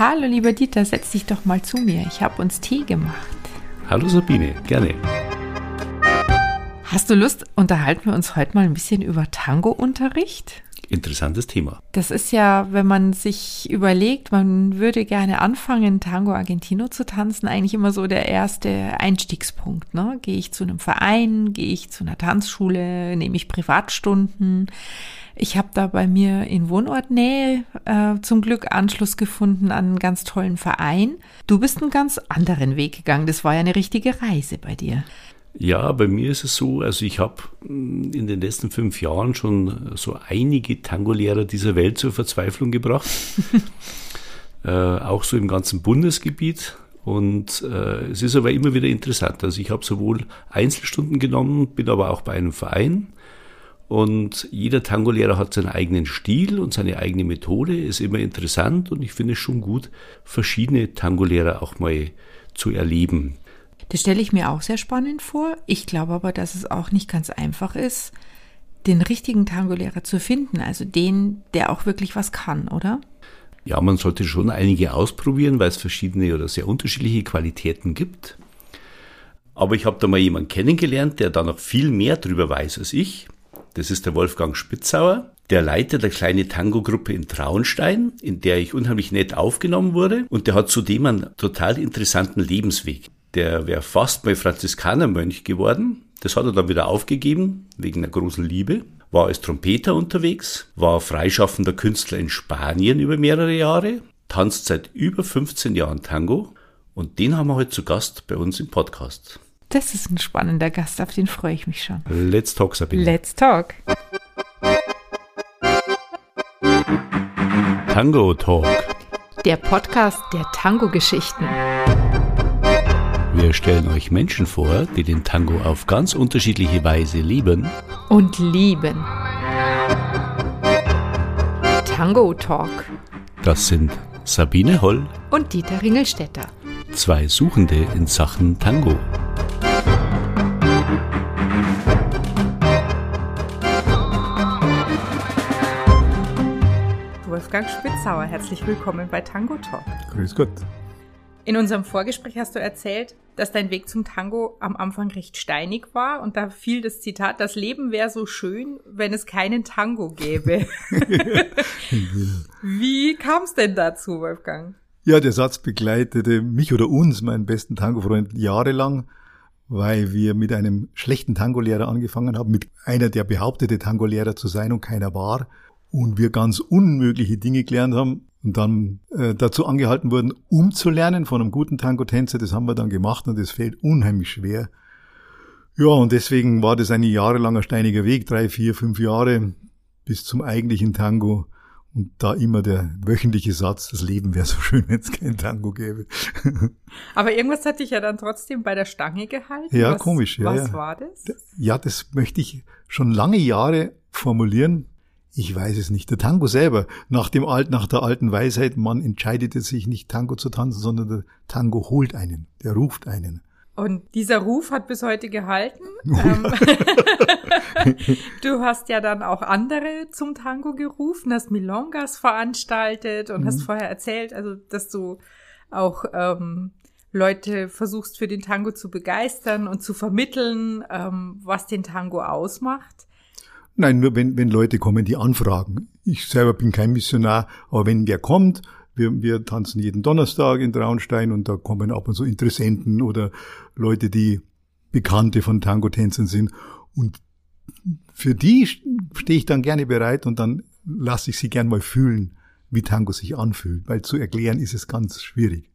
Hallo, lieber Dieter, setz dich doch mal zu mir. Ich habe uns Tee gemacht. Hallo Sabine, gerne. Hast du Lust, unterhalten wir uns heute mal ein bisschen über Tango-Unterricht? Interessantes Thema. Das ist ja, wenn man sich überlegt, man würde gerne anfangen, Tango Argentino zu tanzen, eigentlich immer so der erste Einstiegspunkt. Ne? Gehe ich zu einem Verein, gehe ich zu einer Tanzschule, nehme ich Privatstunden. Ich habe da bei mir in Wohnortnähe äh, zum Glück Anschluss gefunden an einen ganz tollen Verein. Du bist einen ganz anderen Weg gegangen. Das war ja eine richtige Reise bei dir. Ja, bei mir ist es so, also ich habe mm, in den letzten fünf Jahren schon so einige Tango-Lehrer dieser Welt zur Verzweiflung gebracht. äh, auch so im ganzen Bundesgebiet. Und äh, es ist aber immer wieder interessant. Also ich habe sowohl Einzelstunden genommen, bin aber auch bei einem Verein und jeder Tango-Lehrer hat seinen eigenen Stil und seine eigene Methode, ist immer interessant und ich finde es schon gut, verschiedene Tango-Lehrer auch mal zu erleben. Das stelle ich mir auch sehr spannend vor. Ich glaube aber, dass es auch nicht ganz einfach ist, den richtigen Tango-Lehrer zu finden, also den, der auch wirklich was kann, oder? Ja, man sollte schon einige ausprobieren, weil es verschiedene oder sehr unterschiedliche Qualitäten gibt. Aber ich habe da mal jemanden kennengelernt, der da noch viel mehr drüber weiß als ich. Das ist der Wolfgang Spitzauer. Der leitet eine kleine Tango-Gruppe in Traunstein, in der ich unheimlich nett aufgenommen wurde. Und der hat zudem einen total interessanten Lebensweg. Der wäre fast mal Franziskanermönch geworden. Das hat er dann wieder aufgegeben, wegen einer großen Liebe. War als Trompeter unterwegs, war freischaffender Künstler in Spanien über mehrere Jahre, tanzt seit über 15 Jahren Tango und den haben wir heute zu Gast bei uns im Podcast. Das ist ein spannender Gast, auf den freue ich mich schon. Let's talk, Sabine. Let's talk. Tango Talk. Der Podcast der Tango-Geschichten. Wir stellen euch Menschen vor, die den Tango auf ganz unterschiedliche Weise lieben und lieben. Tango Talk. Das sind Sabine Holl und Dieter Ringelstetter. Zwei Suchende in Sachen Tango. Wolfgang Spitzauer. Herzlich willkommen bei Tango Talk. Grüß Gott. In unserem Vorgespräch hast du erzählt, dass dein Weg zum Tango am Anfang recht steinig war und da fiel das Zitat, das Leben wäre so schön, wenn es keinen Tango gäbe. Wie kam es denn dazu, Wolfgang? Ja, der Satz begleitete mich oder uns, meinen besten Tango-Freund, jahrelang, weil wir mit einem schlechten Tango-Lehrer angefangen haben, mit einer, der behauptete, Tango-Lehrer zu sein und keiner war und wir ganz unmögliche Dinge gelernt haben und dann äh, dazu angehalten wurden, umzulernen von einem guten Tango-Tänzer. Das haben wir dann gemacht und das fällt unheimlich schwer. Ja, und deswegen war das ein jahrelanger steiniger Weg, drei, vier, fünf Jahre bis zum eigentlichen Tango. Und da immer der wöchentliche Satz, das Leben wäre so schön, wenn es kein Tango gäbe. Aber irgendwas hat dich ja dann trotzdem bei der Stange gehalten. Ja, was, komisch. Ja, was ja. war das? Ja, das möchte ich schon lange Jahre formulieren. Ich weiß es nicht. Der Tango selber, nach dem Alt, nach der alten Weisheit, man entscheidet sich nicht Tango zu tanzen, sondern der Tango holt einen, der ruft einen. Und dieser Ruf hat bis heute gehalten. Ähm, du hast ja dann auch andere zum Tango gerufen, hast Milongas veranstaltet und mhm. hast vorher erzählt, also dass du auch ähm, Leute versuchst für den Tango zu begeistern und zu vermitteln, ähm, was den Tango ausmacht. Nein, nur wenn, wenn Leute kommen, die anfragen. Ich selber bin kein Missionar, aber wenn wer kommt, wir, wir tanzen jeden Donnerstag in Traunstein und da kommen ab und zu Interessenten oder Leute, die Bekannte von Tango-Tänzern sind. Und für die stehe ich dann gerne bereit und dann lasse ich sie gern mal fühlen, wie Tango sich anfühlt, weil zu erklären ist es ganz schwierig.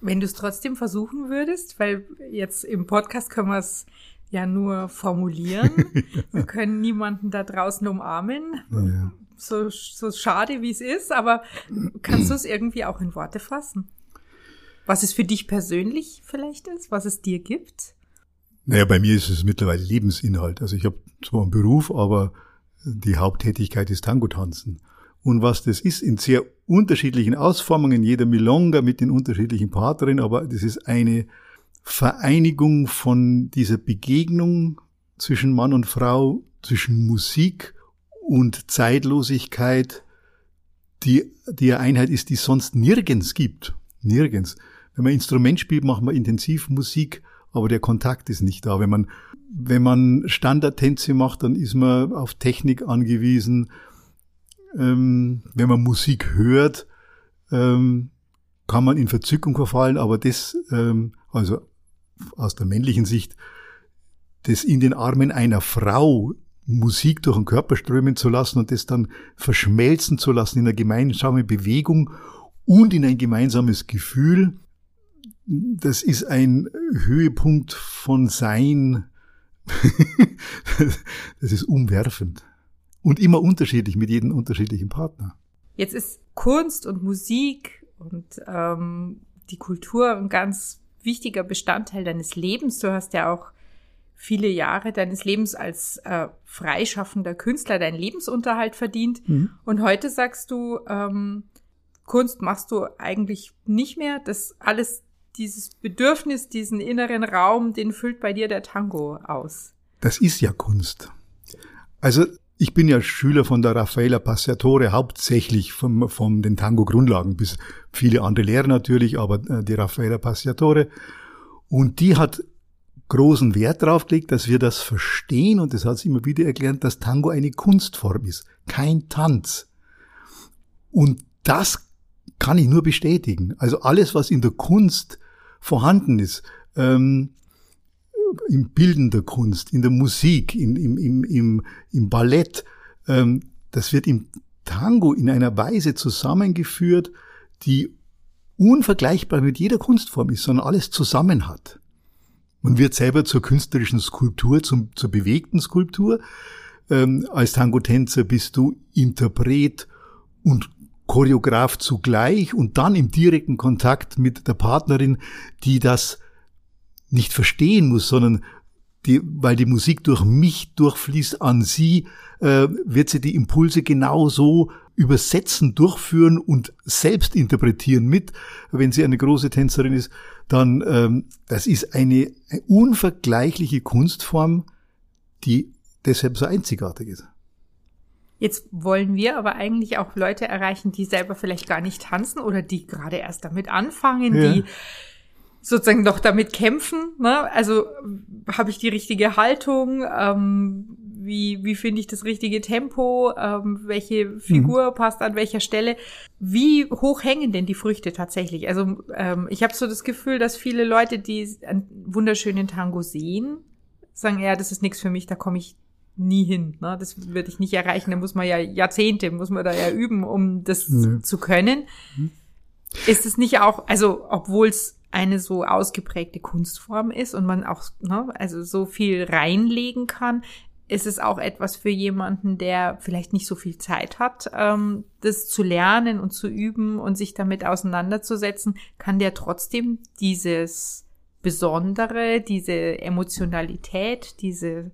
Wenn du es trotzdem versuchen würdest, weil jetzt im Podcast können wir es ja nur formulieren. Wir können niemanden da draußen umarmen. Ja. So, so schade wie es ist, aber kannst du es irgendwie auch in Worte fassen? Was es für dich persönlich vielleicht ist, was es dir gibt? Naja, bei mir ist es mittlerweile Lebensinhalt. Also ich habe zwar einen Beruf, aber die Haupttätigkeit ist Tango-Tanzen. Und was das ist, in sehr unterschiedlichen Ausformungen, jeder Milonga mit den unterschiedlichen Partnerinnen, aber das ist eine Vereinigung von dieser Begegnung zwischen Mann und Frau, zwischen Musik und Zeitlosigkeit, die, die Einheit ist, die es sonst nirgends gibt. Nirgends. Wenn man Instrument spielt, macht man intensiv Musik, aber der Kontakt ist nicht da. Wenn man, wenn man Standardtänze macht, dann ist man auf Technik angewiesen. Ähm, wenn man Musik hört, ähm, kann man in Verzückung verfallen, aber das, ähm, also aus der männlichen Sicht, das in den Armen einer Frau Musik durch den Körper strömen zu lassen und das dann verschmelzen zu lassen in eine gemeinsame Bewegung und in ein gemeinsames Gefühl, das ist ein Höhepunkt von Sein. das ist umwerfend. Und immer unterschiedlich mit jedem unterschiedlichen Partner. Jetzt ist Kunst und Musik und ähm, die Kultur ein ganz wichtiger Bestandteil deines Lebens. Du hast ja auch viele Jahre deines Lebens als äh, freischaffender Künstler deinen Lebensunterhalt verdient. Mhm. Und heute sagst du, ähm, Kunst machst du eigentlich nicht mehr. Das alles, dieses Bedürfnis, diesen inneren Raum, den füllt bei dir der Tango aus. Das ist ja Kunst. Also ich bin ja Schüler von der Raffaella Passiatore, hauptsächlich vom, vom den Tango-Grundlagen, bis viele andere Lehrer natürlich, aber äh, die Raffaella Passiatore. Und die hat großen Wert darauf gelegt, dass wir das verstehen, und das hat sie immer wieder erklärt, dass Tango eine Kunstform ist, kein Tanz. Und das kann ich nur bestätigen. Also alles, was in der Kunst vorhanden ist, ähm, im Bilden der Kunst, in der Musik, in, im, im, im, im Ballett, ähm, das wird im Tango in einer Weise zusammengeführt, die unvergleichbar mit jeder Kunstform ist, sondern alles zusammen hat. Man wird selber zur künstlerischen Skulptur, zum, zur bewegten Skulptur. Ähm, als Tango-Tänzer bist du Interpret und Choreograf zugleich und dann im direkten Kontakt mit der Partnerin, die das nicht verstehen muss, sondern die, weil die Musik durch mich durchfließt an sie, äh, wird sie die Impulse genauso übersetzen, durchführen und selbst interpretieren mit. Wenn sie eine große Tänzerin ist, dann ähm, das ist eine, unvergleichliche Kunstform, die deshalb so einzigartig ist. Jetzt wollen wir aber eigentlich auch Leute erreichen, die selber vielleicht gar nicht tanzen oder die gerade erst damit anfangen, ja. die sozusagen noch damit kämpfen. Ne? Also habe ich die richtige Haltung? Ähm, wie, wie finde ich das richtige Tempo, ähm, welche Figur mhm. passt an welcher Stelle. Wie hoch hängen denn die Früchte tatsächlich? Also ähm, ich habe so das Gefühl, dass viele Leute, die einen wunderschönen Tango sehen, sagen, ja, das ist nichts für mich, da komme ich nie hin. Ne? Das würde ich nicht erreichen. Da muss man ja Jahrzehnte, muss man da ja üben, um das Nö. zu können. Mhm. Ist es nicht auch, also obwohl es eine so ausgeprägte Kunstform ist und man auch ne, also so viel reinlegen kann, ist es auch etwas für jemanden, der vielleicht nicht so viel Zeit hat, ähm, das zu lernen und zu üben und sich damit auseinanderzusetzen, kann der trotzdem dieses Besondere, diese Emotionalität, diese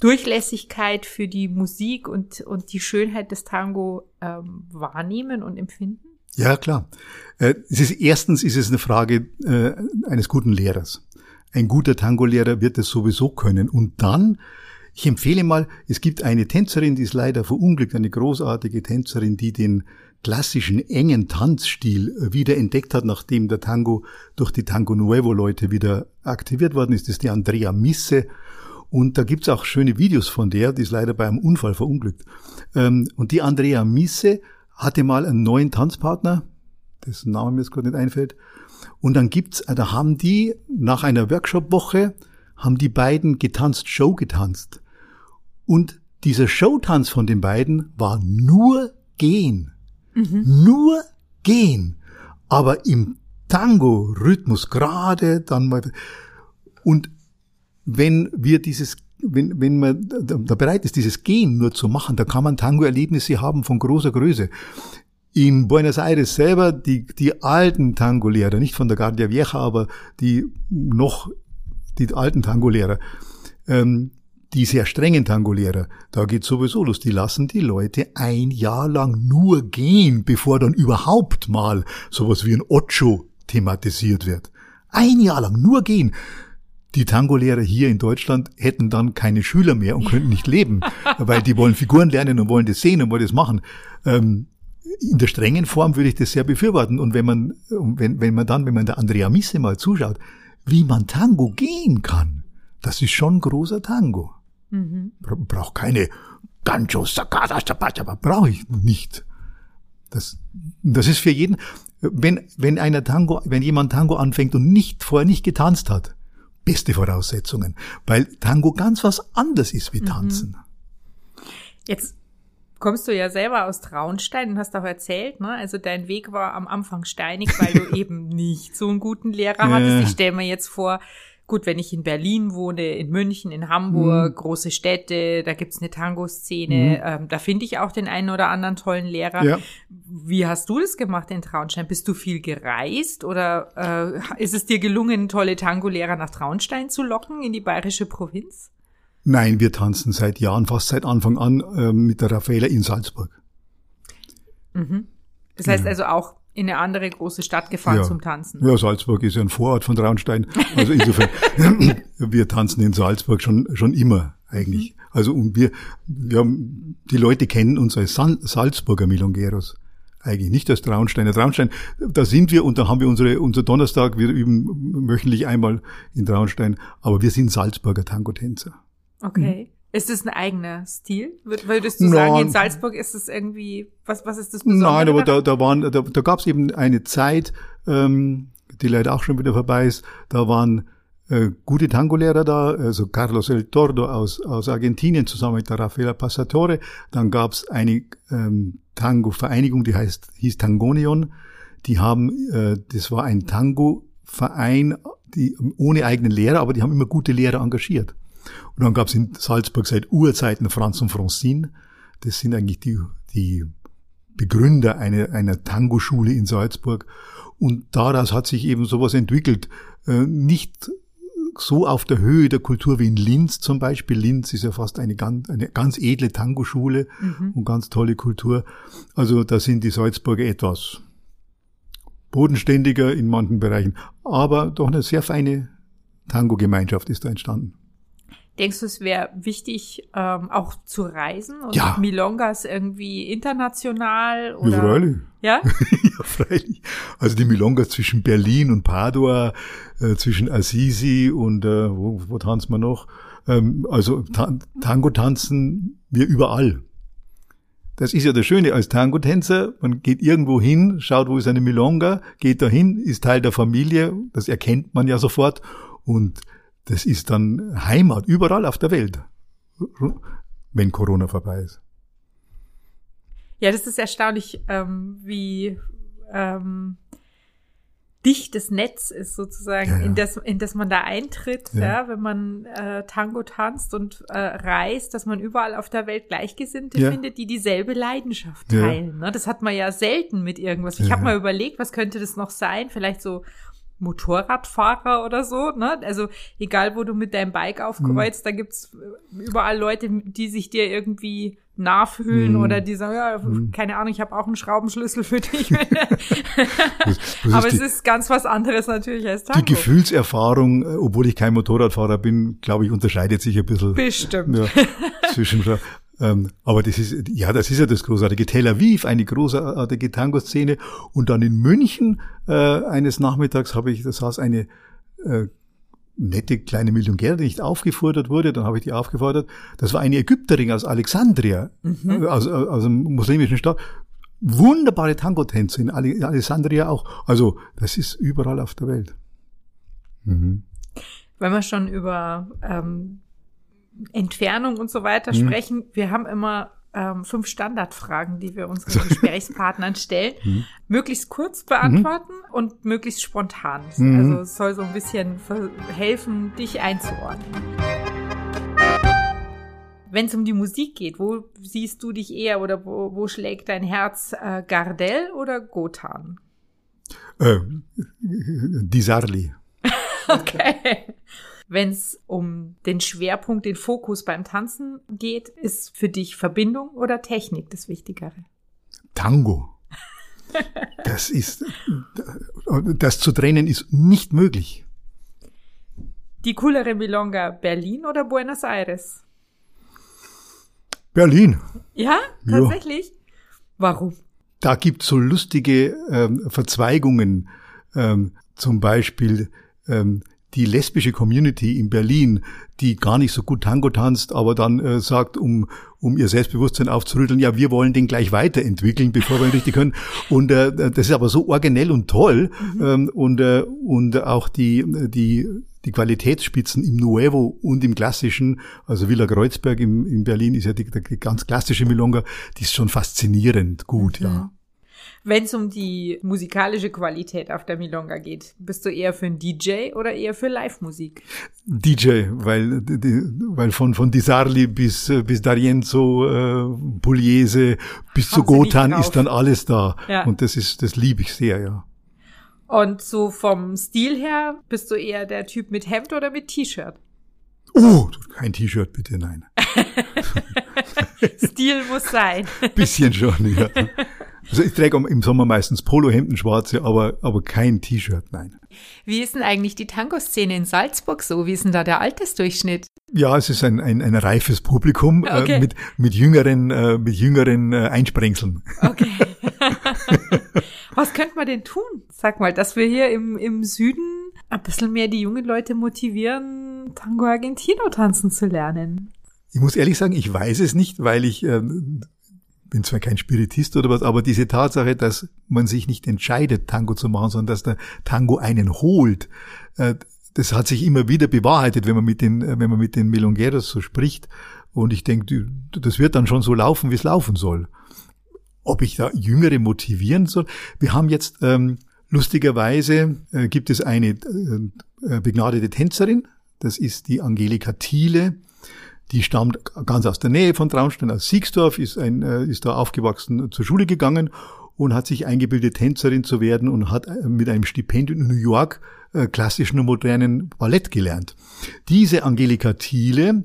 Durchlässigkeit für die Musik und, und die Schönheit des Tango ähm, wahrnehmen und empfinden? Ja, klar. Äh, es ist, erstens ist es eine Frage äh, eines guten Lehrers. Ein guter Tango-Lehrer wird es sowieso können. Und dann ich empfehle mal, es gibt eine Tänzerin, die ist leider verunglückt, eine großartige Tänzerin, die den klassischen engen Tanzstil äh, wieder entdeckt hat, nachdem der Tango durch die Tango Nuevo Leute wieder aktiviert worden ist, das ist die Andrea Misse. Und da gibt's auch schöne Videos von der, die ist leider bei einem Unfall verunglückt. Ähm, und die Andrea Misse hatte mal einen neuen Tanzpartner, dessen Name mir jetzt gerade nicht einfällt. Und dann gibt's, äh, da haben die nach einer Workshop-Woche, haben die beiden getanzt, Show getanzt. Und dieser Showtanz von den beiden war nur gehen. Mhm. Nur gehen. Aber im Tango-Rhythmus gerade, dann mal. Und wenn wir dieses, wenn, wenn man da bereit ist, dieses Gehen nur zu machen, da kann man Tango-Erlebnisse haben von großer Größe. In Buenos Aires selber, die, die alten Tango-Lehrer, nicht von der Guardia Vieja, aber die noch, die alten Tango-Lehrer, ähm, die sehr strengen Tango-Lehrer, da geht sowieso los. Die lassen die Leute ein Jahr lang nur gehen, bevor dann überhaupt mal sowas wie ein Ocho thematisiert wird. Ein Jahr lang nur gehen. Die Tango-Lehrer hier in Deutschland hätten dann keine Schüler mehr und könnten nicht leben, weil die wollen Figuren lernen und wollen das sehen und wollen das machen. Ähm, in der strengen Form würde ich das sehr befürworten. Und wenn man, wenn, wenn man dann, wenn man der Andrea Misse mal zuschaut, wie man Tango gehen kann, das ist schon großer Tango. Mhm. Braucht keine Gancho, Sakata, brauche ich nicht. Das, das ist für jeden, wenn, wenn einer Tango, wenn jemand Tango anfängt und nicht, vorher nicht getanzt hat, beste Voraussetzungen, weil Tango ganz was anderes ist wie mhm. Tanzen. Jetzt kommst du ja selber aus Traunstein und hast auch erzählt, ne? Also dein Weg war am Anfang steinig, weil du eben nicht so einen guten Lehrer hattest. Ich stelle mir jetzt vor, gut, wenn ich in Berlin wohne, in München, in Hamburg, mhm. große Städte, da gibt's eine Tango-Szene, mhm. ähm, da finde ich auch den einen oder anderen tollen Lehrer. Ja. Wie hast du das gemacht in Traunstein? Bist du viel gereist oder äh, ist es dir gelungen, tolle Tango-Lehrer nach Traunstein zu locken in die bayerische Provinz? Nein, wir tanzen seit Jahren, fast seit Anfang an äh, mit der Raffaella in Salzburg. Mhm. Das heißt ja. also auch in eine andere große Stadt gefahren ja. zum Tanzen. Ja, Salzburg ist ja ein Vorort von Traunstein. Also insofern, wir tanzen in Salzburg schon, schon immer eigentlich. Mhm. Also und wir, wir haben, die Leute kennen uns als Salzburger Milongeros. Eigentlich nicht als Traunsteiner. Traunstein, da sind wir und da haben wir unsere, unser Donnerstag, wir üben wöchentlich einmal in Traunstein, aber wir sind Salzburger Tango-Tänzer. Okay. Mhm. Ist das ein eigener Stil? Würdest du sagen, in Salzburg ist es irgendwie, was, was ist das Besondere? Nein, aber da, da waren, da, da gab es eben eine Zeit, ähm, die leider auch schon wieder vorbei ist, da waren äh, gute Tango-Lehrer da, also Carlos El Tordo aus, aus Argentinien zusammen mit der Rafaela Passatore. Dann gab es eine ähm, Tango-Vereinigung, die heißt, hieß Tangonion. Die haben, äh, das war ein Tango-Verein, die ohne eigenen Lehrer, aber die haben immer gute Lehrer engagiert. Und dann gab es in Salzburg seit Urzeiten Franz und Francine. Das sind eigentlich die, die Begründer einer, einer Tango-Schule in Salzburg. Und daraus hat sich eben sowas entwickelt. Äh, nicht so auf der Höhe der Kultur wie in Linz zum Beispiel. Linz ist ja fast eine ganz, eine ganz edle Tango-Schule mhm. und ganz tolle Kultur. Also da sind die Salzburger etwas bodenständiger in manchen Bereichen, aber doch eine sehr feine Tango-Gemeinschaft ist da entstanden. Denkst du, es wäre wichtig, ähm, auch zu reisen und ja. Milongas irgendwie international? Oder? Ja, freilich. Ja? ja, freilich. Also die Milongas zwischen Berlin und Padua, äh, zwischen Assisi und äh, wo, wo tanzen wir noch? Ähm, also ta Tango tanzen wir überall. Das ist ja das Schöne als Tango-Tänzer. Man geht irgendwo hin, schaut, wo ist eine Milonga, geht dahin, ist Teil der Familie. Das erkennt man ja sofort. Und das ist dann Heimat überall auf der Welt, wenn Corona vorbei ist. Ja, das ist erstaunlich, ähm, wie ähm, dicht das Netz ist sozusagen, ja, ja. in das in das man da eintritt, ja, ja wenn man äh, Tango tanzt und äh, reist, dass man überall auf der Welt Gleichgesinnte findet, die dieselbe Leidenschaft teilen. Ne? Das hat man ja selten mit irgendwas. Ich habe mal überlegt, was könnte das noch sein? Vielleicht so Motorradfahrer oder so, ne? Also egal, wo du mit deinem Bike aufkreuzt, mhm. da gibt's äh, überall Leute, die sich dir irgendwie nachfühlen mhm. oder die sagen, ja, mhm. keine Ahnung, ich habe auch einen Schraubenschlüssel für dich. das, das Aber ist es ist ganz was anderes natürlich als Tango. Die Gefühlserfahrung, äh, obwohl ich kein Motorradfahrer bin, glaube ich, unterscheidet sich ein bisschen. Bestimmt. Ja, zwischen aber das ist, ja, das ist ja das großartige. Tel Aviv, eine großartige Tango-Szene. Und dann in München äh, eines Nachmittags habe ich, da saß eine äh, nette kleine Millionäre, die nicht aufgefordert wurde, dann habe ich die aufgefordert. Das war eine Ägypterin aus Alexandria, mhm. aus, aus einem muslimischen Staat. Wunderbare Tango-Tänze in Alexandria auch. Also das ist überall auf der Welt. Mhm. Wenn wir schon über ähm, Entfernung und so weiter mhm. sprechen, wir haben immer ähm, fünf Standardfragen, die wir unseren Gesprächspartnern stellen. Mhm. Möglichst kurz beantworten mhm. und möglichst spontan. Mhm. Also es soll so ein bisschen helfen, dich einzuordnen. Wenn es um die Musik geht, wo siehst du dich eher oder wo, wo schlägt dein Herz? Äh, Gardel oder Gotan? Äh, Disarli. okay wenn es um den Schwerpunkt, den Fokus beim Tanzen geht, ist für dich Verbindung oder Technik das Wichtigere? Tango. Das ist, das zu trennen ist nicht möglich. Die coolere Milonga Berlin oder Buenos Aires? Berlin. Ja, tatsächlich. Ja. Warum? da gibt so lustige ähm, Verzweigungen, ähm, zum Beispiel ähm, die lesbische Community in Berlin, die gar nicht so gut Tango tanzt, aber dann äh, sagt, um, um ihr Selbstbewusstsein aufzurütteln, ja, wir wollen den gleich weiterentwickeln, bevor wir ihn richtig können. Und äh, das ist aber so originell und toll. Mhm. Ähm, und, äh, und auch die, die, die Qualitätsspitzen im Nuevo und im Klassischen, also Villa Kreuzberg im, in Berlin ist ja die, die ganz klassische Milonga, die ist schon faszinierend gut, mhm. ja. Wenn es um die musikalische Qualität auf der Milonga geht, bist du eher für einen DJ oder eher für Live-Musik? DJ, weil, weil von, von Disarli bis, bis D'Arienzo, äh, Pugliese bis zu Gotan ist dann alles da. Ja. Und das ist, das liebe ich sehr, ja. Und so vom Stil her, bist du eher der Typ mit Hemd oder mit T-Shirt? Oh, kein T-Shirt bitte, nein. Stil muss sein. Bisschen schon, ja. Also ich trage im Sommer meistens Polohemden schwarze, aber, aber kein T-Shirt, nein. Wie ist denn eigentlich die Tango-Szene in Salzburg so? Wie ist denn da der Altersdurchschnitt? Ja, es ist ein, ein, ein reifes Publikum äh, okay. äh, mit, mit jüngeren, äh, mit jüngeren äh, Einsprengseln. Okay. Was könnte man denn tun? Sag mal, dass wir hier im, im Süden ein bisschen mehr die jungen Leute motivieren, Tango Argentino tanzen zu lernen. Ich muss ehrlich sagen, ich weiß es nicht, weil ich äh, bin zwar kein Spiritist oder was, aber diese Tatsache, dass man sich nicht entscheidet, Tango zu machen, sondern dass der Tango einen holt, äh, das hat sich immer wieder bewahrheitet, wenn man mit den, wenn man mit den Milongueros so spricht. Und ich denke, das wird dann schon so laufen, wie es laufen soll. Ob ich da Jüngere motivieren soll? Wir haben jetzt ähm, lustigerweise äh, gibt es eine äh, begnadete Tänzerin, das ist die Angelika Thiele, die stammt ganz aus der Nähe von Traunstein, aus Siegsdorf, ist, ein, äh, ist da aufgewachsen, zur Schule gegangen und hat sich eingebildet, Tänzerin zu werden und hat äh, mit einem Stipendium in New York äh, klassischen und modernen Ballett gelernt. Diese Angelika Thiele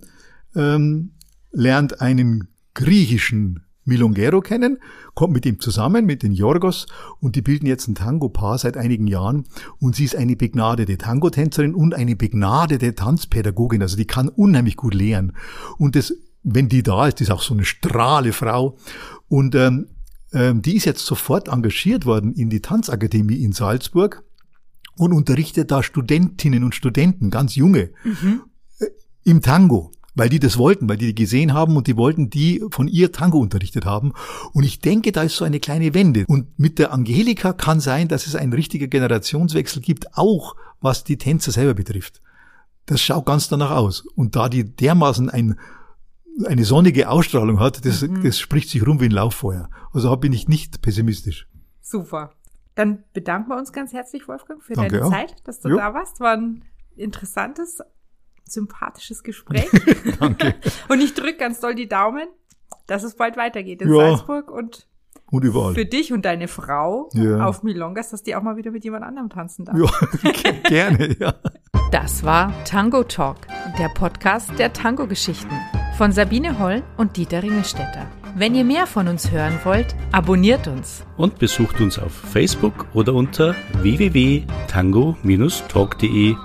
ähm, lernt einen griechischen Milongero kennen, kommt mit ihm zusammen, mit den Jorgos, und die bilden jetzt ein Tango-Paar seit einigen Jahren. Und sie ist eine begnadete Tango-Tänzerin und eine begnadete Tanzpädagogin. Also die kann unheimlich gut lehren. Und das, wenn die da ist, ist auch so eine strahle Frau. Und ähm, ähm, die ist jetzt sofort engagiert worden in die Tanzakademie in Salzburg und unterrichtet da Studentinnen und Studenten, ganz junge, mhm. äh, im Tango weil die das wollten, weil die die gesehen haben und die wollten die von ihr Tango unterrichtet haben. Und ich denke, da ist so eine kleine Wende. Und mit der Angelika kann sein, dass es einen richtigen Generationswechsel gibt, auch was die Tänzer selber betrifft. Das schaut ganz danach aus. Und da die dermaßen ein, eine sonnige Ausstrahlung hat, das, mhm. das spricht sich rum wie ein Lauffeuer. Also da bin ich nicht pessimistisch. Super. Dann bedanken wir uns ganz herzlich, Wolfgang, für Danke deine auch. Zeit, dass du jo. da warst. War ein interessantes, sympathisches Gespräch. Danke. und ich drücke ganz doll die Daumen, dass es bald weitergeht in ja. Salzburg und und überall. Für dich und deine Frau ja. auf Milongas, dass die auch mal wieder mit jemand anderem tanzen darf. Ja, gerne, ja. Das war Tango Talk, der Podcast der Tango-Geschichten von Sabine Holl und Dieter Ringelstetter. Wenn ihr mehr von uns hören wollt, abonniert uns. Und besucht uns auf Facebook oder unter www.tango-talk.de.